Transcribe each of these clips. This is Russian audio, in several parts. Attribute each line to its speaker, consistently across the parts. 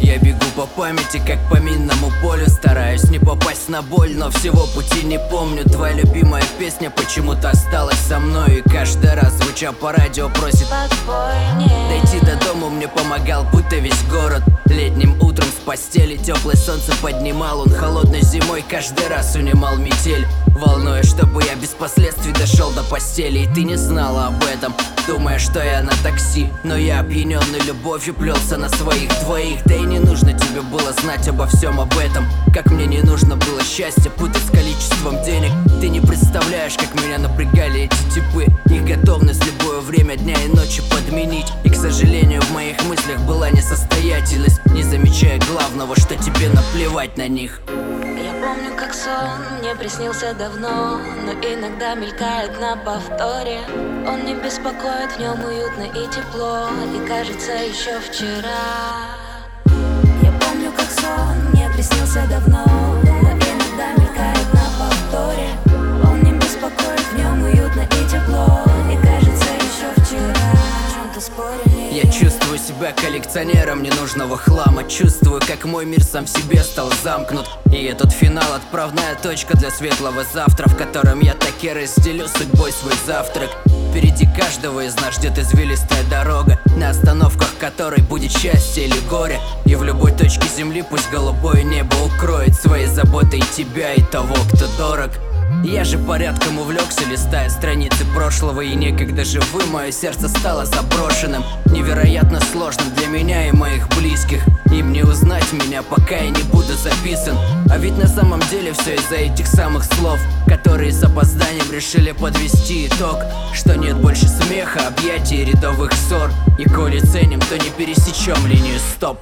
Speaker 1: Я бегу по памяти, как по минному полю Стараюсь не попасть на боль, но всего пути не помню. Твоя любимая песня почему-то осталась со мной И каждый раз, звуча по радио, просит Дойти до дома мне помогал, будто весь город. Летним утром постели теплое солнце поднимал Он холодной зимой каждый раз унимал метель. Волнуя, чтобы я без последствий дошел до постели И ты не знала об этом, думая, что я на такси Но я опьяненный любовью плелся на своих двоих. Да и не нужно тебе было знать обо всем об этом. Как мне не нужно было счастье путать с количеством денег. Ты не представляешь, как меня напрягали эти типы. Их готовность любое время дня и ночи подменить. И, к сожалению, мыслях была несостоятельность Не замечая главного, что тебе наплевать на них.
Speaker 2: Я помню, как сон мне приснился давно Но иногда мелькает на повторе. Он не беспокоит, в нем уютно и тепло И кажется, еще вчера. Я помню, как сон мне приснился давно
Speaker 1: Я чувствую себя коллекционером ненужного хлама. Чувствую, как мой мир сам в себе стал замкнут. И этот финал отправная точка для светлого завтра В котором я таки разделю судьбой свой завтрак. Впереди каждого из нас ждет извилистая дорога На остановках которой будет счастье или горе. И в любой точке земли пусть голубое небо укроет Своей заботой и тебя, и того, кто дорог я же порядком увлекся, листая страницы прошлого И некогда живым. Мое сердце стало заброшенным Невероятно сложным для меня и моих близких. Им не узнать меня, пока я не буду записан. А ведь на самом деле все из-за этих самых слов Которые с опозданием решили подвести итог. Что нет больше смеха, объятий и рядовых ссор. И коли ценим, то не пересечем линию стоп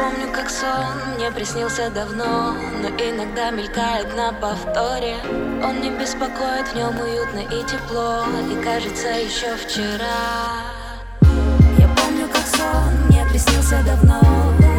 Speaker 2: помню, как сон мне приснился давно Но иногда мелькает на повторе. Он не беспокоит, в нем уютно и тепло И кажется, еще вчера. Я помню, как сон мне приснился давно